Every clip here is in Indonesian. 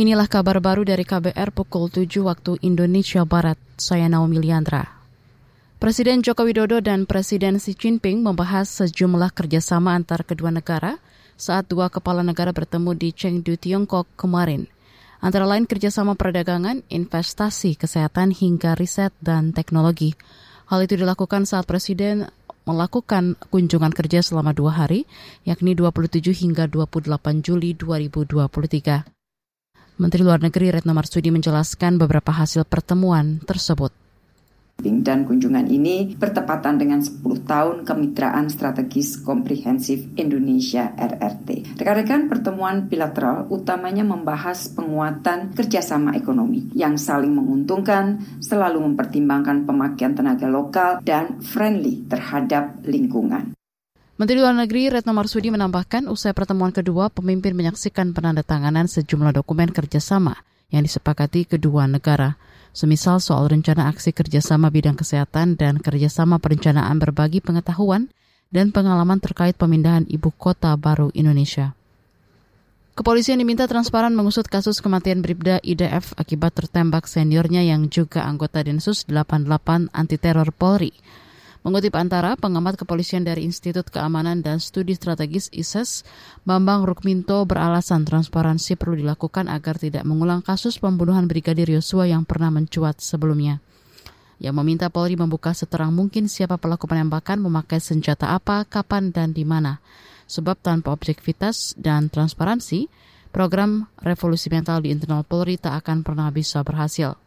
Inilah kabar baru dari KBR pukul 7 waktu Indonesia Barat. Saya Naomi Liandra. Presiden Joko Widodo dan Presiden Xi Jinping membahas sejumlah kerjasama antar kedua negara saat dua kepala negara bertemu di Chengdu, Tiongkok kemarin. Antara lain kerjasama perdagangan, investasi, kesehatan, hingga riset dan teknologi. Hal itu dilakukan saat Presiden melakukan kunjungan kerja selama dua hari, yakni 27 hingga 28 Juli 2023. Menteri Luar Negeri Retno Marsudi menjelaskan beberapa hasil pertemuan tersebut. Dan kunjungan ini bertepatan dengan 10 tahun kemitraan strategis komprehensif Indonesia RRT. Rekan-rekan pertemuan bilateral utamanya membahas penguatan kerjasama ekonomi yang saling menguntungkan, selalu mempertimbangkan pemakaian tenaga lokal dan friendly terhadap lingkungan. Menteri Luar Negeri Retno Marsudi menambahkan usai pertemuan kedua, pemimpin menyaksikan penandatanganan sejumlah dokumen kerjasama yang disepakati kedua negara, semisal soal rencana aksi kerjasama bidang kesehatan dan kerjasama perencanaan berbagi pengetahuan dan pengalaman terkait pemindahan ibu kota baru Indonesia. Kepolisian diminta transparan mengusut kasus kematian Bribda IDF akibat tertembak seniornya yang juga anggota Densus 88 Anti Teror Polri. Mengutip antara, pengamat kepolisian dari Institut Keamanan dan Studi Strategis ISES, Bambang Rukminto beralasan transparansi perlu dilakukan agar tidak mengulang kasus pembunuhan Brigadir Yosua yang pernah mencuat sebelumnya. Yang meminta Polri membuka seterang mungkin siapa pelaku penembakan, memakai senjata apa, kapan, dan di mana. Sebab tanpa objektivitas dan transparansi, program revolusi mental di internal Polri tak akan pernah bisa berhasil.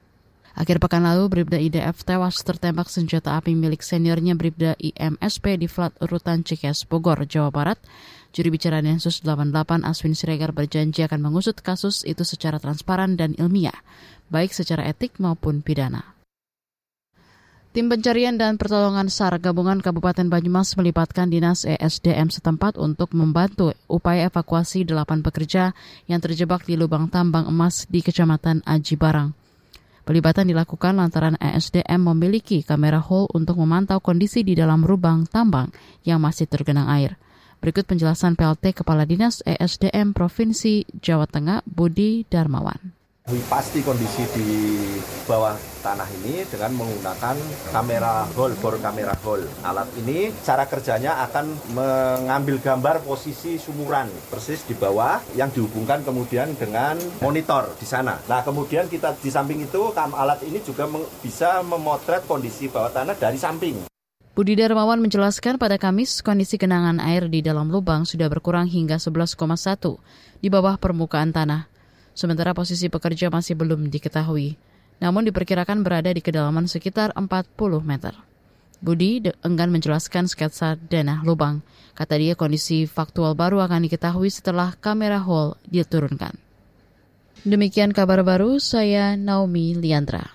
Akhir pekan lalu, Bribda IDF tewas tertembak senjata api milik seniornya Bribda IMSP di Flat Rutan Cikes, Bogor, Jawa Barat. Juri bicara Densus 88 Aswin Siregar berjanji akan mengusut kasus itu secara transparan dan ilmiah, baik secara etik maupun pidana. Tim pencarian dan pertolongan SAR gabungan Kabupaten Banyumas melibatkan Dinas ESDM setempat untuk membantu upaya evakuasi delapan pekerja yang terjebak di lubang tambang emas di Kecamatan Aji Barang. Pelibatan dilakukan lantaran ESDM memiliki kamera hall untuk memantau kondisi di dalam lubang tambang yang masih tergenang air. Berikut penjelasan PLT Kepala Dinas ESDM Provinsi Jawa Tengah Budi Darmawan pasti kondisi di bawah tanah ini dengan menggunakan kamera hall, bor kamera hall. Alat ini cara kerjanya akan mengambil gambar posisi sumuran persis di bawah yang dihubungkan kemudian dengan monitor di sana. Nah kemudian kita di samping itu alat ini juga bisa memotret kondisi bawah tanah dari samping. Budi Darmawan menjelaskan pada Kamis kondisi genangan air di dalam lubang sudah berkurang hingga 11,1 di bawah permukaan tanah sementara posisi pekerja masih belum diketahui, namun diperkirakan berada di kedalaman sekitar 40 meter. Budi enggan menjelaskan sketsa denah lubang. Kata dia kondisi faktual baru akan diketahui setelah kamera hall diturunkan. Demikian kabar baru, saya Naomi Liandra.